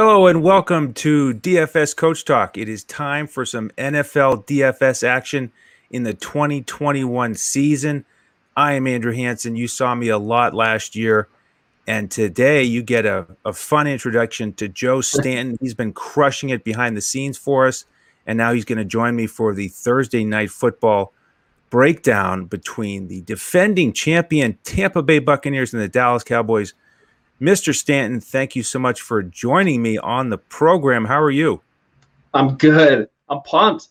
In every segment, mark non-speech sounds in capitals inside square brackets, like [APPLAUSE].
Hello and welcome to DFS Coach Talk. It is time for some NFL DFS action in the 2021 season. I am Andrew Hanson. You saw me a lot last year. And today you get a, a fun introduction to Joe Stanton. He's been crushing it behind the scenes for us. And now he's going to join me for the Thursday night football breakdown between the defending champion Tampa Bay Buccaneers and the Dallas Cowboys. Mr. Stanton, thank you so much for joining me on the program. How are you? I'm good. I'm pumped.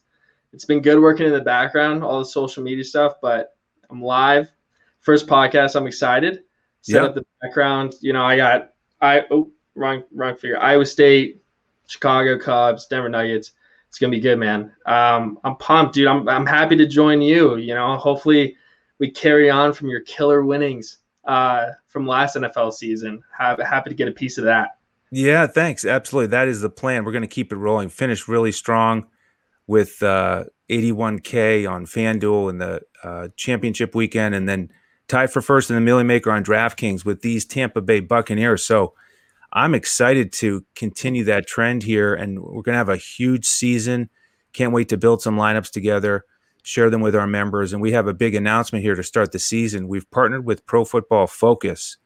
It's been good working in the background, all the social media stuff, but I'm live. First podcast. I'm excited. Set yep. up the background. You know, I got I oh wrong wrong figure. Iowa State, Chicago Cubs, Denver Nuggets. It's gonna be good, man. Um, I'm pumped, dude. I'm I'm happy to join you. You know, hopefully we carry on from your killer winnings uh, from last NFL season. Have, happy to get a piece of that. Yeah, thanks. Absolutely. That is the plan. We're going to keep it rolling. Finish really strong with uh, 81K on FanDuel in the uh, championship weekend, and then tie for first in the Milly Maker on DraftKings with these Tampa Bay Buccaneers. So I'm excited to continue that trend here, and we're going to have a huge season. Can't wait to build some lineups together share them with our members. And we have a big announcement here to start the season. We've partnered with Pro Football Focus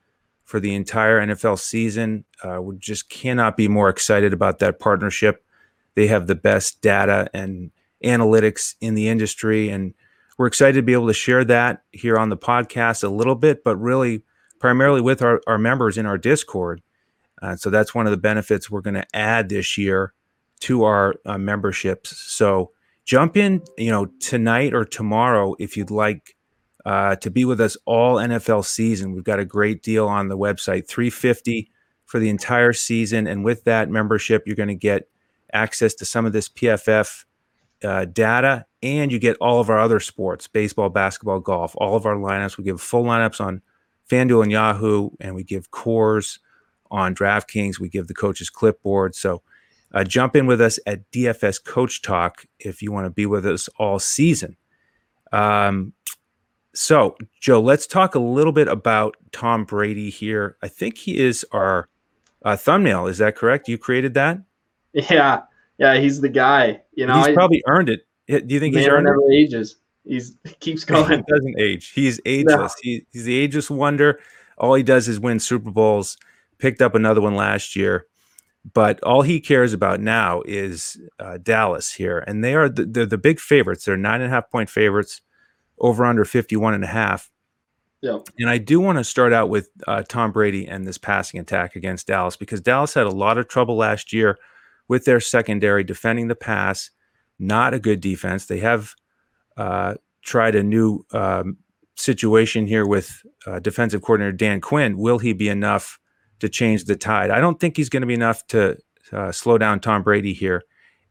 for the entire NFL season. Uh, we just cannot be more excited about that partnership. They have the best data and analytics in the industry. And we're excited to be able to share that here on the podcast a little bit, but really primarily with our, our members in our Discord. Uh, so that's one of the benefits we're going to add this year to our uh, memberships. So jump in, you know, tonight or tomorrow if you'd like uh, to be with us all NFL season. We've got a great deal on the website, 350 for the entire season, and with that membership, you're going to get access to some of this PFF uh, data, and you get all of our other sports: baseball, basketball, golf. All of our lineups. We give full lineups on FanDuel and Yahoo, and we give cores on DraftKings. We give the coaches clipboard. So uh, jump in with us at DFS Coach Talk if you want to be with us all season. Um, so, Joe, let's talk a little bit about Tom Brady here. I think he is our uh, thumbnail. Is that correct? You created that? Yeah, yeah, he's the guy. You know, he's I, probably earned it. Do you think he's earned never it? ages? He's he keeps [LAUGHS] going. he doesn't age. He's ageless. No. He, he's the ageless wonder. All he does is win Super Bowls. Picked up another one last year but all he cares about now is uh, Dallas here, and they are the, they're the big favorites. They're nine and a half point favorites, over under 51 and a half. Yeah. And I do want to start out with uh, Tom Brady and this passing attack against Dallas because Dallas had a lot of trouble last year with their secondary defending the pass. Not a good defense. They have uh, tried a new um, situation here with uh, defensive coordinator Dan Quinn. Will he be enough to change the tide. I don't think he's going to be enough to uh, slow down Tom Brady here.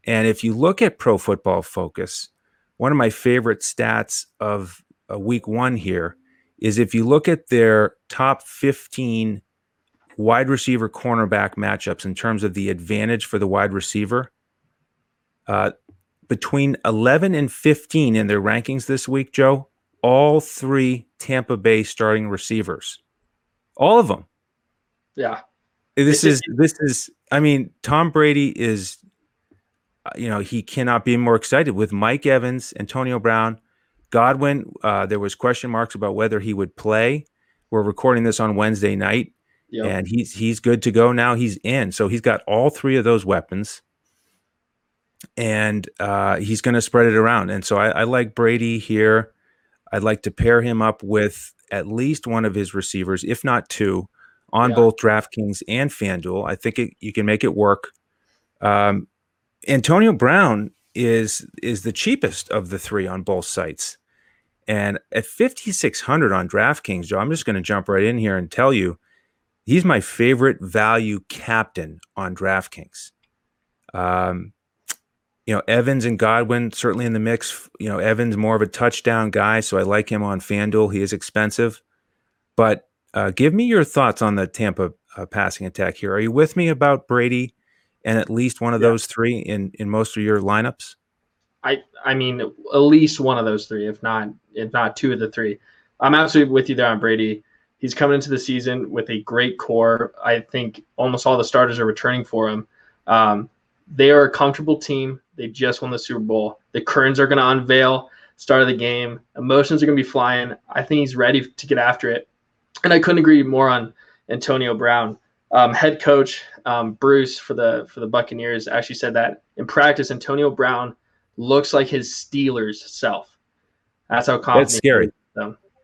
And if you look at Pro Football Focus, one of my favorite stats of uh, week one here is if you look at their top 15 wide receiver cornerback matchups in terms of the advantage for the wide receiver, uh, between 11 and 15 in their rankings this week, Joe, all three Tampa Bay starting receivers, all of them yeah. This is this is I mean, Tom Brady is uh, you know, he cannot be more excited with Mike Evans, Antonio Brown, Godwin. Uh, there was question marks about whether he would play. We're recording this on Wednesday night, yep. and he's he's good to go now. He's in, so he's got all three of those weapons, and uh, he's going to spread it around. And so I, I like Brady here. I'd like to pair him up with at least one of his receivers, if not two on yeah. both DraftKings and FanDuel. I think it, you can make it work. Um, Antonio Brown is is the cheapest of the three on both sites. And at 5600 on DraftKings, Joe, I'm just going to jump right in here and tell you he's my favorite value captain on DraftKings. Um, you know, Evans and Godwin certainly in the mix. You know, Evans more of a touchdown guy, so I like him on FanDuel. He is expensive, but uh, give me your thoughts on the Tampa uh, passing attack here. Are you with me about Brady and at least one of yeah. those three in in most of your lineups? I I mean at least one of those three, if not if not two of the three. I'm absolutely with you there on Brady. He's coming into the season with a great core. I think almost all the starters are returning for him. Um, they are a comfortable team. They just won the Super Bowl. The curtains are going to unveil. Start of the game. Emotions are going to be flying. I think he's ready to get after it. And I couldn't agree more on Antonio Brown. Um, head coach um, Bruce for the for the Buccaneers actually said that in practice, Antonio Brown looks like his Steelers self. That's how confident. That's scary.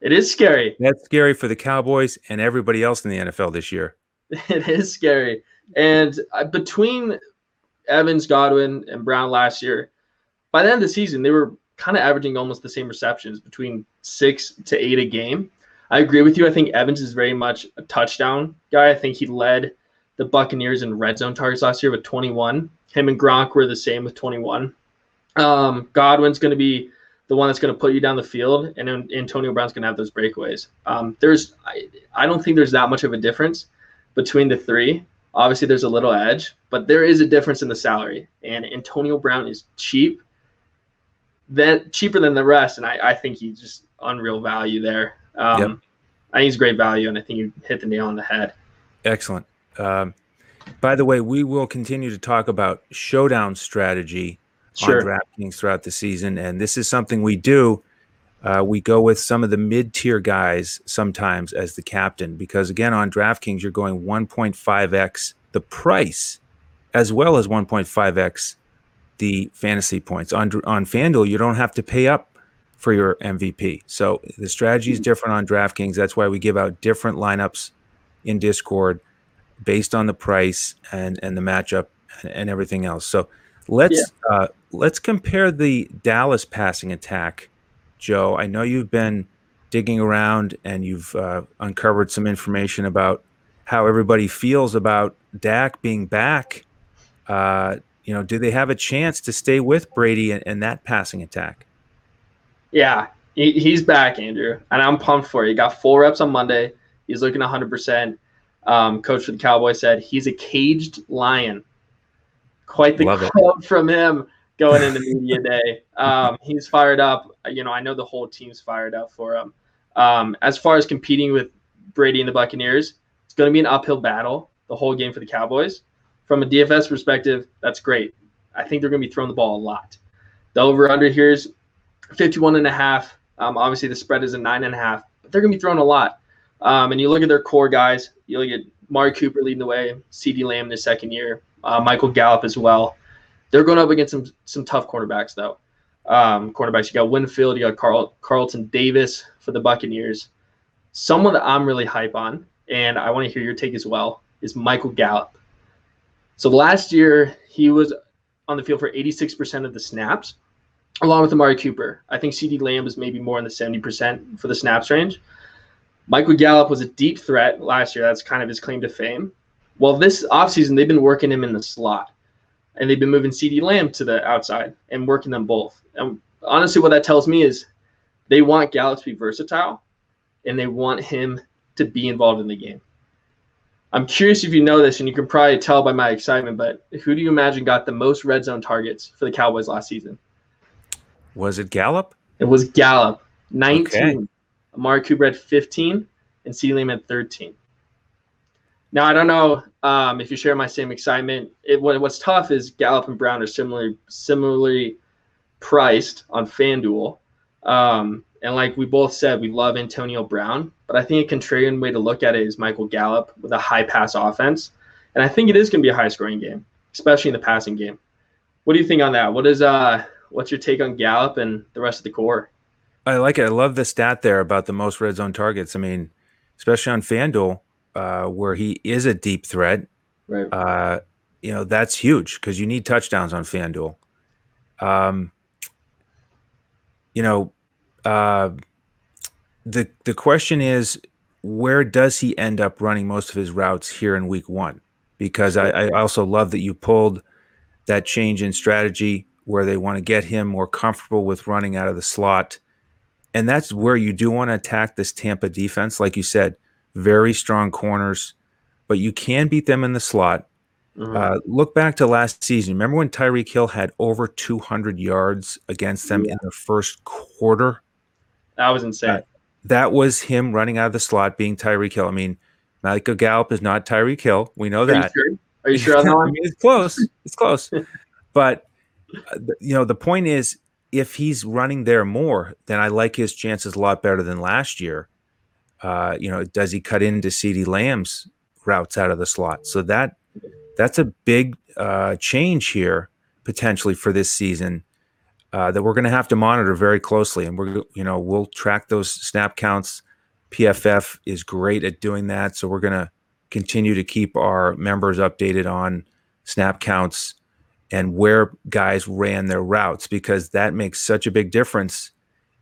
It is scary. That's scary for the Cowboys and everybody else in the NFL this year. [LAUGHS] It is scary. And uh, between Evans, Godwin, and Brown last year, by the end of the season, they were kind of averaging almost the same receptions between six to eight a game. I agree with you. I think Evans is very much a touchdown guy. I think he led the Buccaneers in red zone targets last year with 21. Him and Gronk were the same with 21. Um, Godwin's going to be the one that's going to put you down the field, and Antonio Brown's going to have those breakaways. Um, there's, I, I don't think there's that much of a difference between the three. Obviously, there's a little edge, but there is a difference in the salary. And Antonio Brown is cheap, that cheaper than the rest, and I, I think he's just unreal value there. Um, yep. I think he's great value, and I think you hit the nail on the head. Excellent. Um, by the way, we will continue to talk about showdown strategy sure. on DraftKings throughout the season, and this is something we do. Uh, we go with some of the mid-tier guys sometimes as the captain because again on DraftKings you're going 1.5x the price as well as 1.5x the fantasy points on on FanDuel you don't have to pay up for your MVP. So the strategy is different on DraftKings. That's why we give out different lineups in Discord based on the price and and the matchup and, and everything else. So let's yeah. uh, let's compare the Dallas passing attack, Joe. I know you've been digging around and you've uh, uncovered some information about how everybody feels about Dak being back. Uh, you know, do they have a chance to stay with Brady and, and that passing attack? Yeah, he, he's back, Andrew, and I'm pumped for you. He got full reps on Monday. He's looking 100%. Um, coach for the Cowboys said he's a caged lion. Quite the Love quote it. from him going into media [LAUGHS] day. Um, he's fired up. You know, I know the whole team's fired up for him. Um, as far as competing with Brady and the Buccaneers, it's going to be an uphill battle the whole game for the Cowboys. From a DFS perspective, that's great. I think they're going to be throwing the ball a lot. The over under here is 51 and a half. Um, obviously, the spread is a nine and a half, but they're going to be throwing a lot. Um, and you look at their core guys, you look at Mari Cooper leading the way, CeeDee Lamb in his second year, uh, Michael Gallup as well. They're going up against some some tough cornerbacks though. Um, cornerbacks, you got Winfield, you got Carl, Carlton Davis for the Buccaneers. Someone that I'm really hype on, and I want to hear your take as well, is Michael Gallup. So last year he was on the field for 86% of the snaps, along with Amari Cooper. I think CeeDee Lamb is maybe more in the 70% for the snaps range. Michael Gallup was a deep threat last year. That's kind of his claim to fame. Well, this offseason, they've been working him in the slot, and they've been moving CeeDee Lamb to the outside and working them both. And honestly, what that tells me is they want Gallup to be versatile, and they want him to be involved in the game. I'm curious if you know this, and you can probably tell by my excitement, but who do you imagine got the most red zone targets for the Cowboys last season? Was it Gallup? It was Gallup, 19. Okay. Amari Cooper had 15, and Lamb had 13. Now I don't know um, if you share my same excitement. It, what, what's tough is Gallup and Brown are similarly similarly priced on FanDuel, um, and like we both said, we love Antonio Brown, but I think a contrarian way to look at it is Michael Gallup with a high pass offense, and I think it is going to be a high scoring game, especially in the passing game. What do you think on that? What is uh, what's your take on Gallup and the rest of the core? I like it. I love the stat there about the most red zone targets. I mean, especially on FanDuel, uh, where he is a deep threat. Right. Uh, you know, that's huge because you need touchdowns on FanDuel. Um, you know, uh, the the question is, where does he end up running most of his routes here in Week One? Because I, I also love that you pulled that change in strategy where they want to get him more comfortable with running out of the slot. And that's where you do want to attack this Tampa defense. Like you said, very strong corners, but you can beat them in the slot. Mm-hmm. Uh, look back to last season. Remember when Tyreek Hill had over 200 yards against them yeah. in the first quarter? That was insane. Uh, that was him running out of the slot, being Tyreek Hill. I mean, Michael Gallup is not Tyreek Hill. We know that. Are you sure? Are you sure on that [LAUGHS] I mean, it's close. It's close. [LAUGHS] but you know, the point is, if he's running there more, then I like his chances a lot better than last year. Uh, you know, does he cut into CeeDee Lamb's routes out of the slot? So that that's a big uh, change here potentially for this season uh, that we're going to have to monitor very closely, and we're you know we'll track those snap counts. PFF is great at doing that, so we're going to continue to keep our members updated on snap counts and where guys ran their routes because that makes such a big difference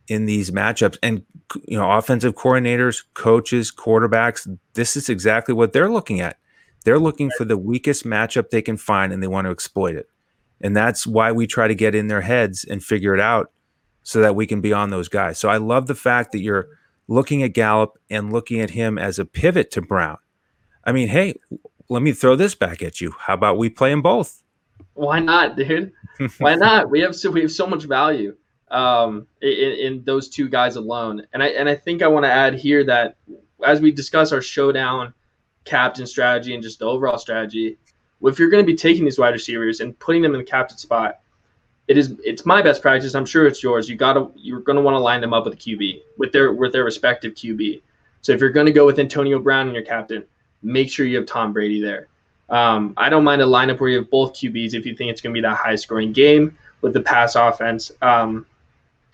in these matchups. And you know, offensive coordinators, coaches, quarterbacks, this is exactly what they're looking at. They're looking for the weakest matchup they can find and they want to exploit it. And that's why we try to get in their heads and figure it out so that we can be on those guys. So I love the fact that you're looking at Gallup and looking at him as a pivot to Brown. I mean, hey, let me throw this back at you. How about we play them both? Why not, dude? [LAUGHS] Why not? We have so we have so much value um, in, in those two guys alone. And I and I think I want to add here that as we discuss our showdown captain strategy and just the overall strategy, if you're going to be taking these wide receivers and putting them in the captain spot, it is it's my best practice. I'm sure it's yours. You gotta you're going to want to line them up with a QB with their with their respective QB. So if you're going to go with Antonio Brown and your captain, make sure you have Tom Brady there. Um, I don't mind a lineup where you have both QBs if you think it's going to be that high scoring game with the pass offense. Um,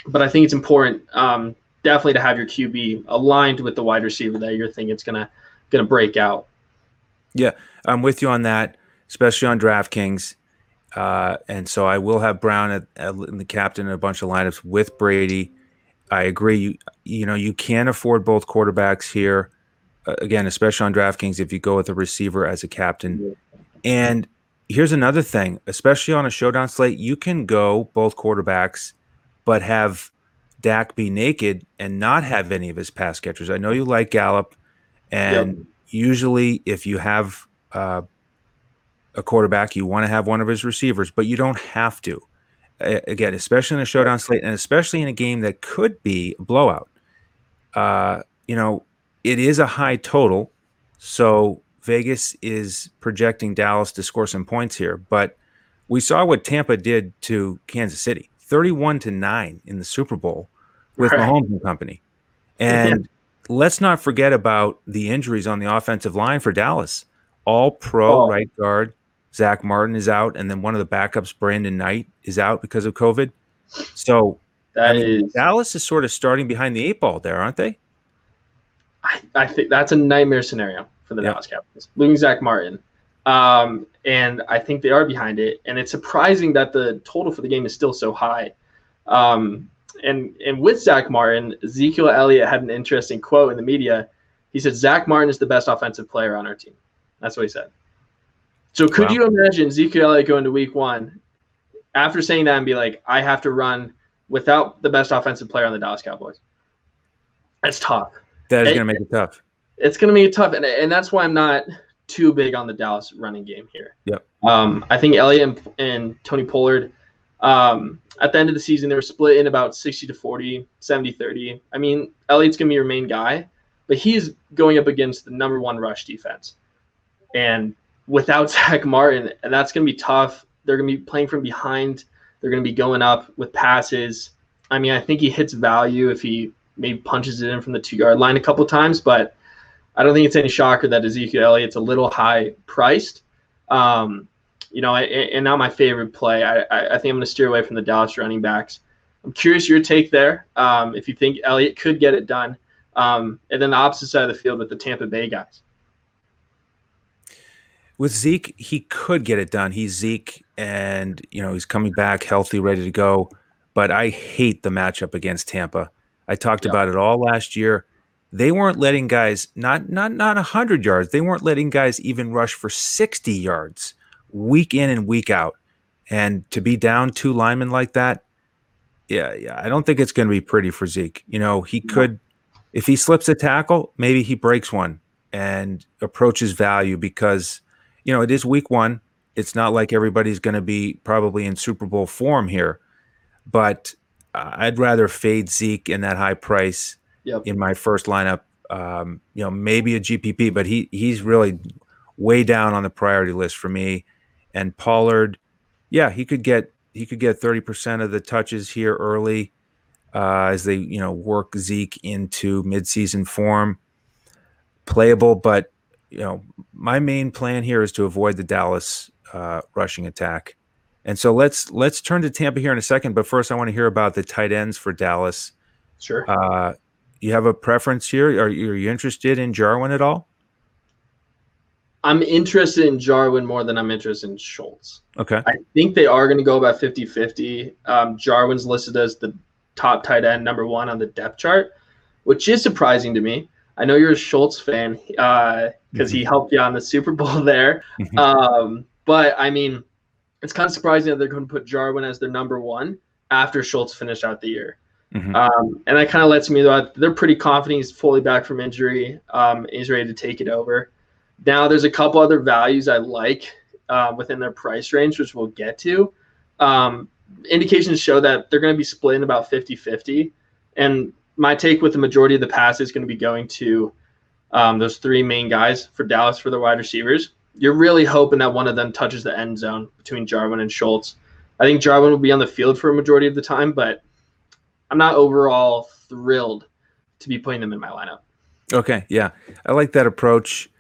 but I think it's important um, definitely to have your QB aligned with the wide receiver that you're thinking it's gonna gonna break out. Yeah, I'm with you on that, especially on DraftKings. Uh, and so I will have Brown at, at the captain in a bunch of lineups with Brady. I agree. You you know you can afford both quarterbacks here. Again, especially on DraftKings, if you go with a receiver as a captain. And here's another thing, especially on a showdown slate, you can go both quarterbacks, but have Dak be naked and not have any of his pass catchers. I know you like Gallup, and Yep. usually if you have uh, a quarterback, you want to have one of his receivers, but you don't have to. Again, especially in a showdown slate, and especially in a game that could be a blowout. Uh, you know, it is a high total, so Vegas is projecting Dallas to score some points here. But we saw what Tampa did to Kansas City, thirty-one to nine in the Super Bowl with Right. Mahomes and company. And let's not forget about the injuries on the offensive line for Dallas. All pro Oh. right guard Zack Martin is out, and then one of the backups, Brandon Knight, is out because of COVID. So That I mean, is, Dallas is sort of starting behind the eight ball there, aren't they? I, I think that's a nightmare scenario for the Yeah. Dallas Cowboys. Losing Zack Martin. Um, and I think they are behind it. And it's surprising that the total for the game is still so high. Um, and and with Zack Martin, Ezekiel Elliott had an interesting quote in the media. He said Zack Martin is the best offensive player on our team. That's what he said. So could Wow. you imagine Ezekiel Elliott going to week one after saying that and be like, I have to run without the best offensive player on the Dallas Cowboys? That's tough That is going to make it tough. it's going to be tough, and, and that's why I'm not too big on the Dallas running game here. Yep. Um, I think Elliott and, and Tony Pollard, um, at the end of the season, they were split in about 60 to 40, 70 30. I mean, Elliott's going to be your main guy, but he's going up against the number one rush defense. And without [LAUGHS] Zack Martin, and that's going to be tough. They're going to be playing from behind. They're going to be going up with passes. I mean, I think he hits value if he maybe punches it in from the two yard line a couple times, but I don't think it's any shocker that Ezekiel Elliott's a little high priced. Um, you know, and, not my favorite play. I, I, I think I'm going to steer away from the Dallas running backs. I'm curious your take there. Um, if you think Elliott could get it done, um, and then the opposite side of the field with the Tampa Bay guys. With Zeke, he could get it done. He's Zeke, and you know he's coming back healthy, ready to go. But I hate the matchup against Tampa. I talked Yeah. about it all last year. They weren't letting guys not not not hundred yards. They weren't letting guys even rush for sixty yards week in and week out. And to be down two linemen like that, yeah, yeah, I don't think it's going to be pretty for Zeke. You know, he could, if he slips a tackle, maybe he breaks one and approaches value because, you know, it is week one. It's not like everybody's going to be probably in Super Bowl form here, but I'd rather fade Zeke in that high price Yep. in my first lineup. Um, you know, maybe a GPP, but he he's really way down on the priority list for me. And Pollard, yeah, he could get he could get 30% of the touches here early uh, as they, you know, work Zeke into midseason form. Playable, but you know, my main plan here is to avoid the Dallas uh, rushing attack. And so let's let's turn to Tampa here in a second. But first, I want to hear about the tight ends for Dallas. Sure. Uh, you have a preference here? Are you, are you interested in Jarwin at all? I'm interested in Jarwin more than I'm interested in Schultz. Okay. I think they are going to go about 50 50. Um, Jarwin's listed as the top tight end, number one on the depth chart, which is surprising to me. I know you're a Schultz fan because uh, mm-hmm. he helped you on the Super Bowl [LAUGHS] there. Mm-hmm. Um, but I mean, it's kind of surprising that they're going to put Jarwin as their number one after Schultz finished out the year. Mm-hmm. Um, and that kind of lets me know they're pretty confident he's fully back from injury. Um, he's ready to take it over. Now, there's a couple other values I like uh, within their price range, which we'll get to. Um, indications show that they're going to be splitting about 50 50. And my take with the majority of the pass is going to be going to um, those three main guys for Dallas for the wide receivers. You're really hoping that one of them touches the end zone between Jarwin and Schultz. I think Jarwin will be on the field for a majority of the time, but I'm not overall thrilled to be putting them in my lineup. Okay, yeah, I like that approach.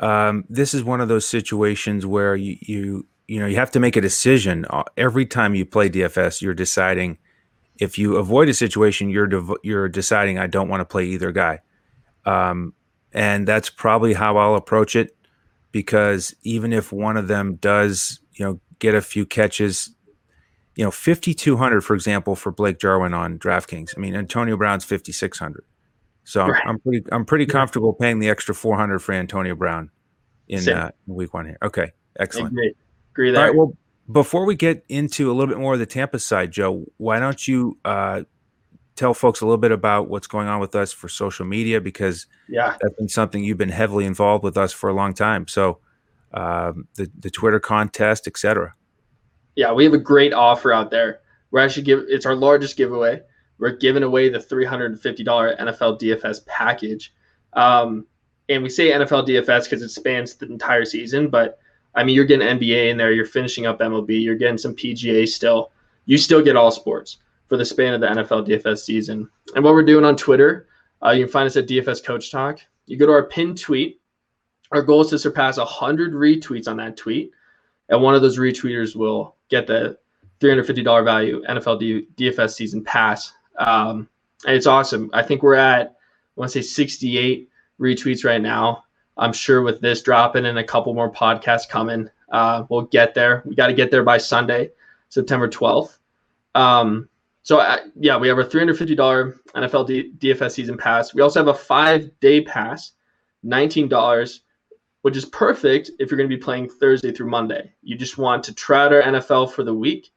Um, this is one of those situations where you you you know you have to make a decision uh, every time you play DFS. You're deciding if you avoid a situation, you're dev- you're deciding I don't want to play either guy, um, and that's probably how I'll approach it. Because even if one of them does, you know, get a few catches, you know, 5,200, for example, for Blake Jarwin on DraftKings. I mean, Antonio Brown's 5,600. So right. I'm pretty, I'm pretty comfortable paying the extra 400 for Antonio Brown in, uh, week one here. Okay. Excellent. Agree. Agree there. All right. Well, before we get into a little bit more of the Tampa side, Joe, why don't you uh, tell folks a little bit about what's going on with us for social media? Because yeah, that's been something you've been heavily involved with us for a long time. So um, the the Twitter contest, etc yeah, we have a great offer out there. We're actually give it's our largest giveaway. We're giving away the $350 NFL DFS package. Um, and we say NFL DFS because it spans the entire season, but I mean, you're getting NBA in there, you're finishing up MLB, you're getting some PGA still. You still get all sports for the span of the NFL DFS season. And what we're doing on Twitter, uh, you can find us at DFS Coach Talk. You go to our pinned tweet. Our goal is to surpass 100 retweets on that tweet and one of those retweeters will get the $350 value NFL D- DFS season pass. Um, and it's awesome. I think we're at, I want to say 68 retweets right now. I'm sure with this dropping and a couple more podcasts coming, uh, we'll get there. We got to get there by Sunday, September 12th. Um, so uh, yeah, we have a $350 NFL D- DFS season pass. We also have a five day pass, $19 which is perfect if you're going to be playing Thursday through Monday. You just want to try out our NFL for the week.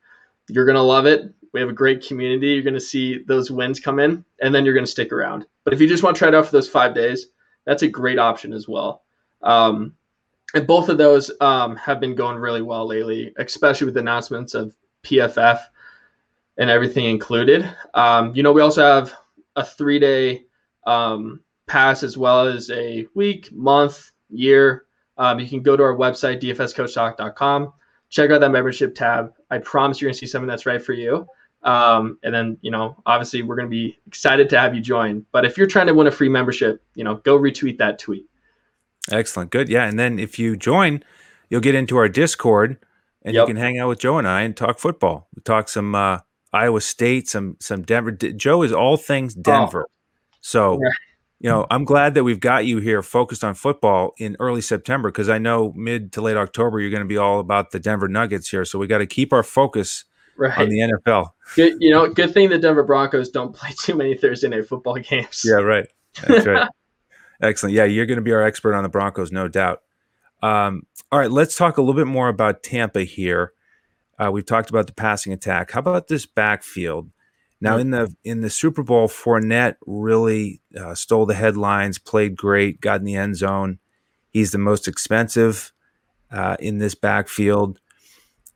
You're going to love it. We have a great community. You're going to see those wins come in, and then you're going to stick around. But if you just want to try it out for those five days, that's a great option as well. Um, and both of those um, have been going really well lately, especially with announcements of PFF and everything included. Um, you know, we also have a three day um, pass as well as a week, month, year. Um, you can go to our website, dfscoachtalk.com, check out that membership tab. I promise you're going to see something that's right for you. Um, and then, you know, obviously we're going to be excited to have you join. But if you're trying to win a free membership, you know, go retweet that tweet. Excellent. Good. Yeah. And then if you join, you'll get into our Discord and yep. you can hang out with Joe and I and talk football. We talk some uh, Iowa State, some some Denver. Joe is all things oh. Denver. Oh. So [LAUGHS] you know, I'm glad that we've got you here focused on football in early September because I know mid to late October you're going to be all about the Denver Nuggets here. So we got to keep our focus right. on the NFL. Good, you know, good thing the Denver Broncos don't play too many Thursday night football [LAUGHS] games. Yeah, right. That's right. [LAUGHS] Excellent. Yeah, you're going to be our expert on the Broncos, no doubt. Um, all right, let's talk a little bit more about Tampa here. Uh, we've talked about the passing attack. How about this backfield? Now in the in the Super Bowl, Fournette really uh, stole the headlines, played great, got in the end zone. He's the most expensive uh, in this backfield.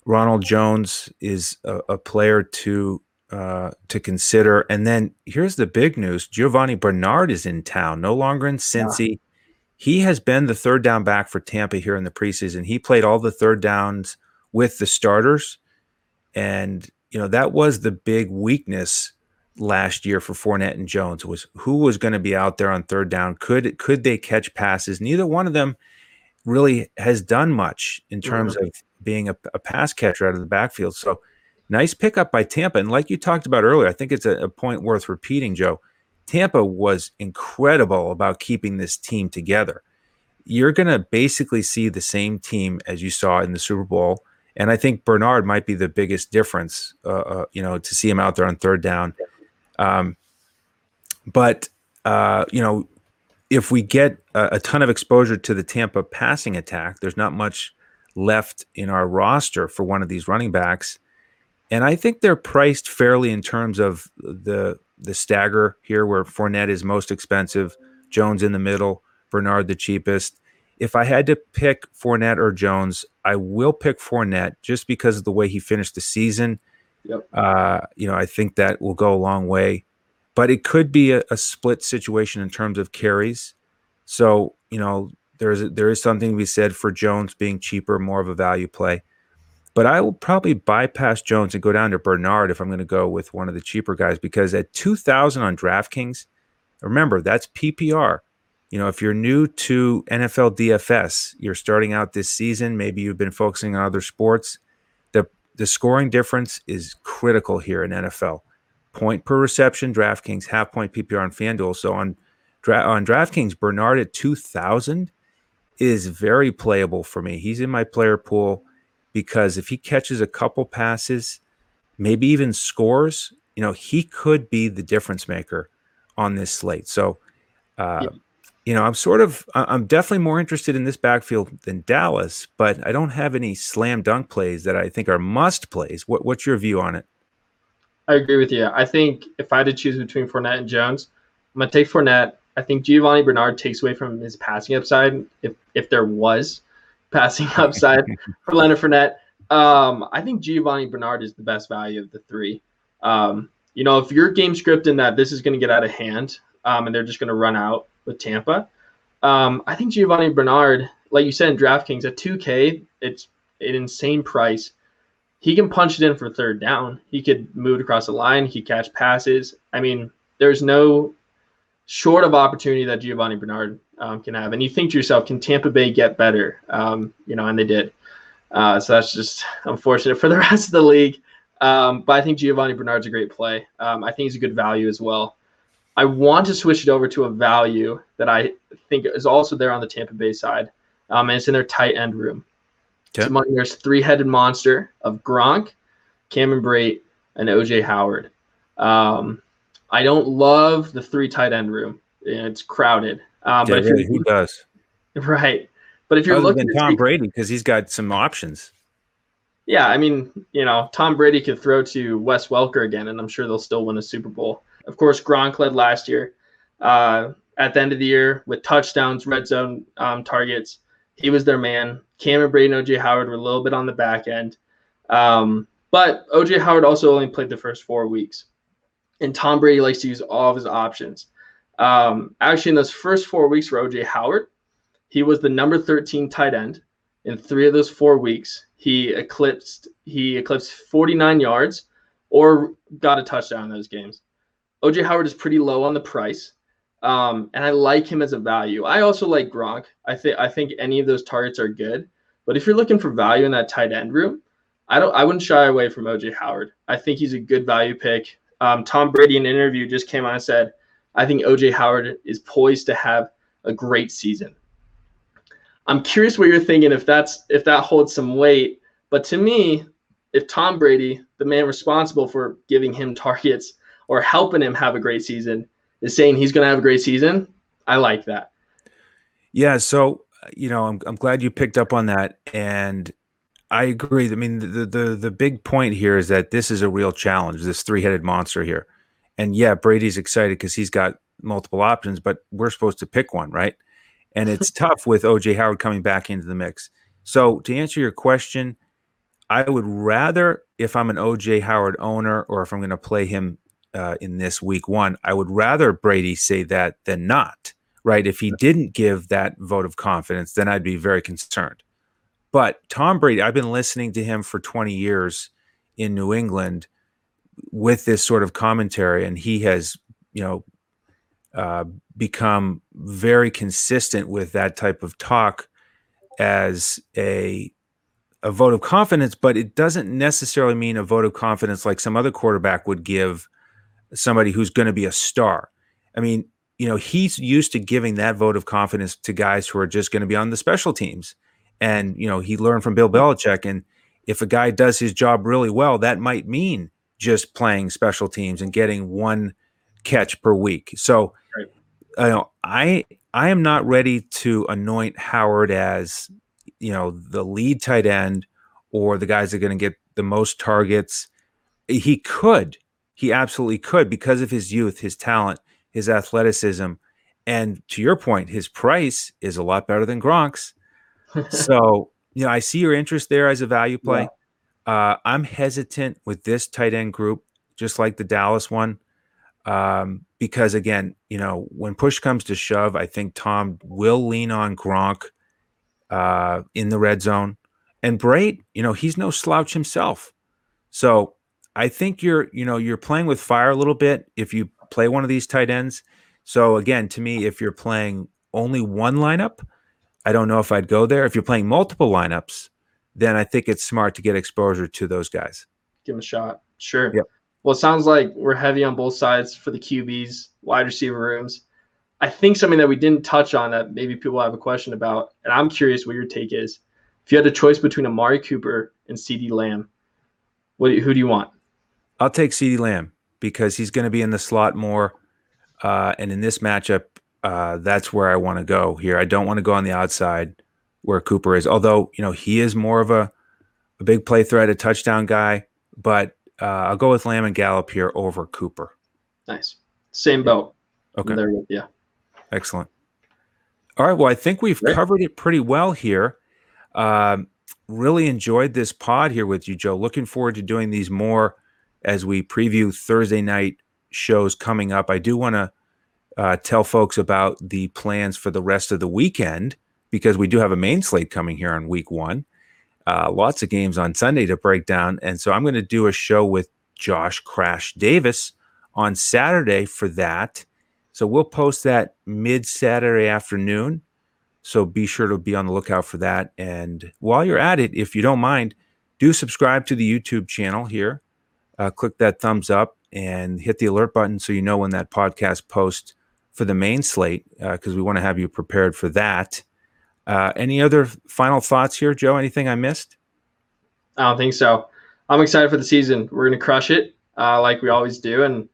Ronald Jones is a, a player to uh, to consider. And then here's the big news: Giovani Bernard is in town, no longer in Cincy. Yeah. he has been the third down back for Tampa here in the preseason. He played all the third downs with the starters. And, you know, that was the big weakness last year for Fournette and Jones was who was going to be out there on third down. Could could they catch passes? Neither one of them really has done much in terms mm-hmm. of being a, a, pass catcher out of the backfield. So nice pickup by Tampa. And like you talked about earlier, I think it's a, a point worth repeating, Joe. Tampa was incredible about keeping this team together. You're going to basically see the same team as you saw in the Super Bowl. And I think Bernard might be the biggest difference, uh, uh, you know, to see him out there on third down. Um, but, uh, you know, if we get a, a, ton of exposure to the Tampa passing attack, there's not much left in our roster for one of these running backs. And I think they're priced fairly in terms of the the stagger here, where Fournette is most expensive, Jones in the middle, Bernard the cheapest. If I had to pick Fournette or Jones, I will pick Fournette just because of the way he finished the season. Yep. Uh, you know, I think that will go a long way, but it could be a, a split situation in terms of carries. So you know, there is there is something to be said for Jones being cheaper, more of a value play. But I will probably bypass Jones and go down to Bernard if I'm going to go with one of the cheaper guys because at 2000 on DraftKings, remember that's PPR. You know, if you're new to NFL DFS, you're starting out this season, maybe you've been focusing on other sports, the the scoring difference is critical here in NFL. Point per reception, DraftKings, half point PPR on FanDuel. So on on DraftKings, Bernard at 2000 is very playable for me. He's in my player pool because if he catches a couple passes, maybe even scores, you know, he could be the difference maker on this slate. So, uh. You know, I'm sort of, I'm definitely more interested in this backfield than Dallas, but I don't have any slam dunk plays that I think are must plays. What, what's your view on it? I agree with you. I think if I had to choose between Fournette and Jones, I'm going to take Fournette. I think Giovani Bernard takes away from his passing upside if if there was passing [LAUGHS] upside [LAUGHS] for Leonard Fournette. Um, I think Giovani Bernard is the best value of the three. Um, you know, if your game scripting that this is going to get out of hand um, and they're just going to run out with Tampa, um, I think Giovani Bernard, like you said in DraftKings, at 2K, it's an insane price. He can punch it in for third down. He could move across the line. He catch passes. I mean, there's no short of opportunity that Giovani Bernard um, can have. And you think to yourself, can Tampa Bay get better? Um, you know, and they did. Uh, so that's just unfortunate for the [LAUGHS] rest of the league. Um, but I think Giovani Bernard's a great play. Um, I think he's a good value as well. I want to switch it over to a value that I think is also there on the Tampa Bay side, um, and it's in their tight end room. Okay. So there's three-headed monster of Gronk, Cameron Brate, and OJ Howard. Um, I don't love the three tight end room. It's crowded. Um, yeah, but really, who does? [LAUGHS] Right. But if you're Other looking at Tom Brady, because he's got some options. Yeah, I mean, you know, Tom Brady could throw to Wes Welker again, and I'm sure they'll still win a Super Bowl. Of course, Gronk led last year. Uh, at the end of the year with touchdowns, red zone um, targets, he was their man. Cameron Brate and OJ Howard were a little bit on the back end. Um, but OJ Howard also only played the first four weeks and Tom Brady likes to use all of his options. Um, actually, in those first four weeks for OJ Howard, he was the number 13 tight end. In three of those four weeks, he eclipsed he eclipsed 49 yards or got a touchdown in those games. OJ Howard is pretty low on the price, um, and I like him as a value. I also like Gronk. I think I think any of those targets are good. But if you're looking for value in that tight end room, I don't I wouldn't shy away from OJ Howard. I think he's a good value pick. Um, Tom Brady in an interview just came on and said, I think OJ Howard is poised to have a great season. I'm curious what you're thinking if that's if that holds some weight. But to me, if Tom Brady, the man responsible for giving him [LAUGHS] targets or helping him have a great season, is saying he's going to have a great season, I like that. Yeah. So, you know, I'm, I'm glad you picked up on that. And I agree. I mean, the, the the big point here is that this is a real challenge. This three headed monster here, and yeah, Brady's excited because he's got multiple options, but we're supposed to pick one, right? And it's [LAUGHS] tough with OJ Howard coming back into the mix. So to answer your question, I would rather, if I'm an OJ Howard owner, or if I'm going to play him uh, in this week one, I would rather Brady say that than not, right? If he didn't give that vote of confidence, then I'd be very concerned. But Tom Brady, I've been listening to him for 20 years in New England with this sort of commentary, and he has, you know, uh, become very consistent with that type of talk as a a vote of confidence, but it doesn't necessarily mean a vote of confidence like some other quarterback would give somebody who's going to be a star. I mean, you know, he's used to giving that vote of confidence to guys who are just going to be on the special teams. And, you know, he learned from Bill Belichick. And if a guy does his job really well, that might mean just playing special teams and getting one catch per week. So, right. you know, I I am not ready to anoint Howard as you know the lead tight end or the guys that are going to get the most targets. He could, he absolutely could because of his youth, his talent, his athleticism, and to your point, his price is a lot better than Gronk's. [LAUGHS] so you know, I see your interest there as a value play. Yeah. Uh, I'm hesitant with this tight end group, just like the Dallas one, um, because again, you know, when push comes to shove, I think Tom will lean on Gronk uh, in the red zone. And Brate, you know, he's no slouch himself. So I think you're, you know, you're playing with fire a little bit if you play one of these tight ends. So again, to me, if you're playing only one lineup, I don't know if I'd go there. If you're playing multiple lineups, then I think it's smart to get exposure to those guys. Give them a shot. Sure. Yep. Well, it sounds like we're heavy on both sides for the QBs, wide receiver rooms. I think something that we didn't touch on that maybe people have a question about, and I'm curious what your take is. If you had a choice between Amari Cooper and CeeDee Lamb, what do you, who do you want? I'll take CeeDee Lamb because he's going to be in the slot more. Uh, and in this matchup, uh, that's where I want to go here. I don't want to go on the outside where Cooper is, although, you know, he is more of a, a big play threat, a touchdown guy, but uh, I'll go with Lamb and Gallup here over Cooper. Nice. Same boat. Okay. there you. Excellent. All right. Well, I think we've Great. covered it pretty well here. Um, really enjoyed this pod here with you, Joe. Looking forward to doing these more as we preview Thursday night shows coming up. I do want to uh, tell folks about the plans for the rest of the weekend because we do have a main slate coming here on week one. Uh, lots of games on Sunday to break down. And so I'm going to do a show with Josh Crash Davis on Saturday for that. So we'll post that mid Saturday afternoon. So be sure to be on the lookout for that. And while you're at it, if you don't mind, do subscribe to the YouTube channel here. Uh, click that thumbs up and hit the alert button so you know when that podcast posts for the main slate because uh, we want to have you prepared for that. Uh, any other final thoughts here, Joe? Anything I missed? I don't think so. I'm excited for the season. We're to crush it uh, like we always do, and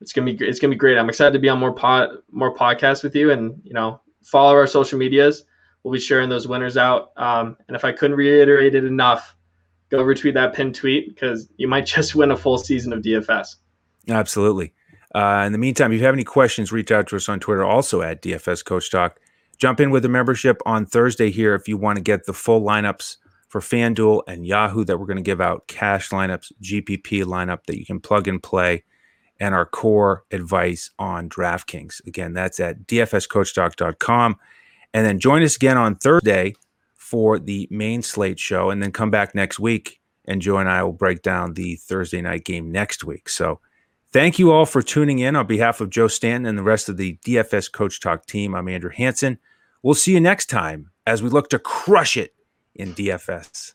it's gonna be it's gonna be great. I'm excited to be on more pod more podcasts with you, and you know follow our social medias. We'll be sharing those winners out. Um, and if I couldn't reiterate it enough, go retweet that pinned tweet because you might [LAUGHS] just win a full season of DFS. Absolutely. Uh, in the meantime, if you have any questions, reach out to us on Twitter, also at DFS Coach Talk. Jump in with a membership on Thursday here if you want to get the full lineups for FanDuel and Yahoo that we're going to give out cash lineups, GPP lineup that you can plug and play and our core advice on DraftKings. Again, that's at dfscoachtalk.com. And then join us again on Thursday for the main slate show, and then come back next week, and Joe and I will break down the Thursday night game next week. So thank you all for tuning in on behalf of Joe Stanton and the rest of the DFS Coach Talk team. I'm Andrew Hanson. We'll see you next time as we look to crush it in DFS.